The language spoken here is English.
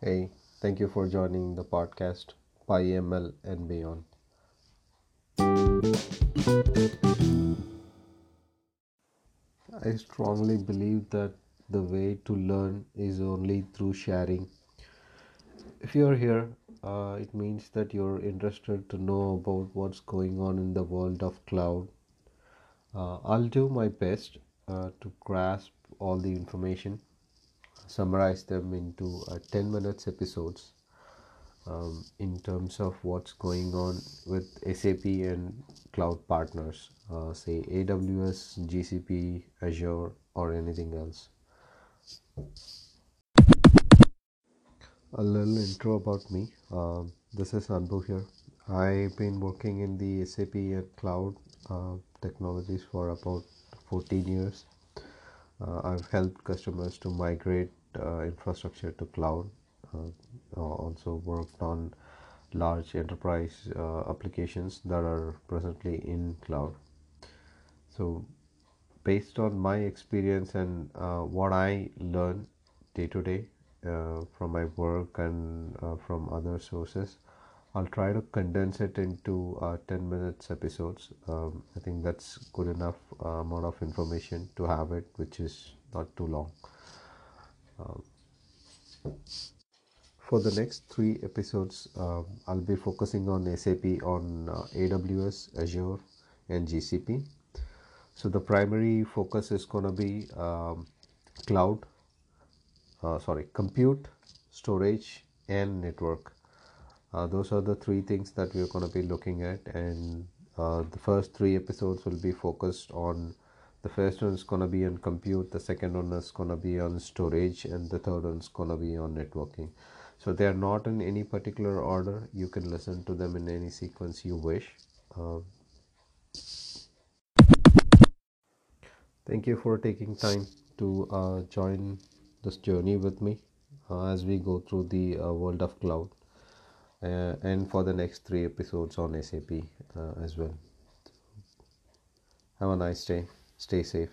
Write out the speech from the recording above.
Hey, thank you for joining the podcast PyML and Beyond. I strongly believe that the way to learn is only through sharing. If you're here, uh, it means that you're interested to know about what's going on in the world of cloud. Uh, I'll do my best uh, to grasp all the information, summarize them into uh, 10 minutes episodes um, in terms of what's going on with SAP and cloud partners, uh, say AWS, GCP, Azure, or anything else. A little intro about me. Um, this is Anbu here. I've been working in the SAP and cloud uh, technologies for about 14 years. Uh, I've helped customers to migrate uh, infrastructure to cloud. Uh, also worked on large enterprise uh, applications that are presently in cloud. So, based on my experience and uh, what I learn day to day from my work and from other sources, I'll try to condense it into uh, 10 minutes episodes. Um, I think that's good enough uh, amount of information to have it, which is not too long. Um, for the next three episodes, um, I'll be focusing on SAP on uh, AWS, Azure, and GCP. So the primary focus is going to be um, cloud, uh, sorry, compute, storage, and network. Uh, those are the three things that we're going to be looking at, and uh, the first three episodes will be focused on the first one is going to be on compute the second one is going to be on storage and the third one is going to be on networking. So they are not in any particular order. You can listen to them in any sequence you wish. Uh, thank you for taking time to uh, join this journey with me uh, as we go through the uh, world of cloud uh, and for the next three episodes on sap uh, as well. Have a nice day stay safe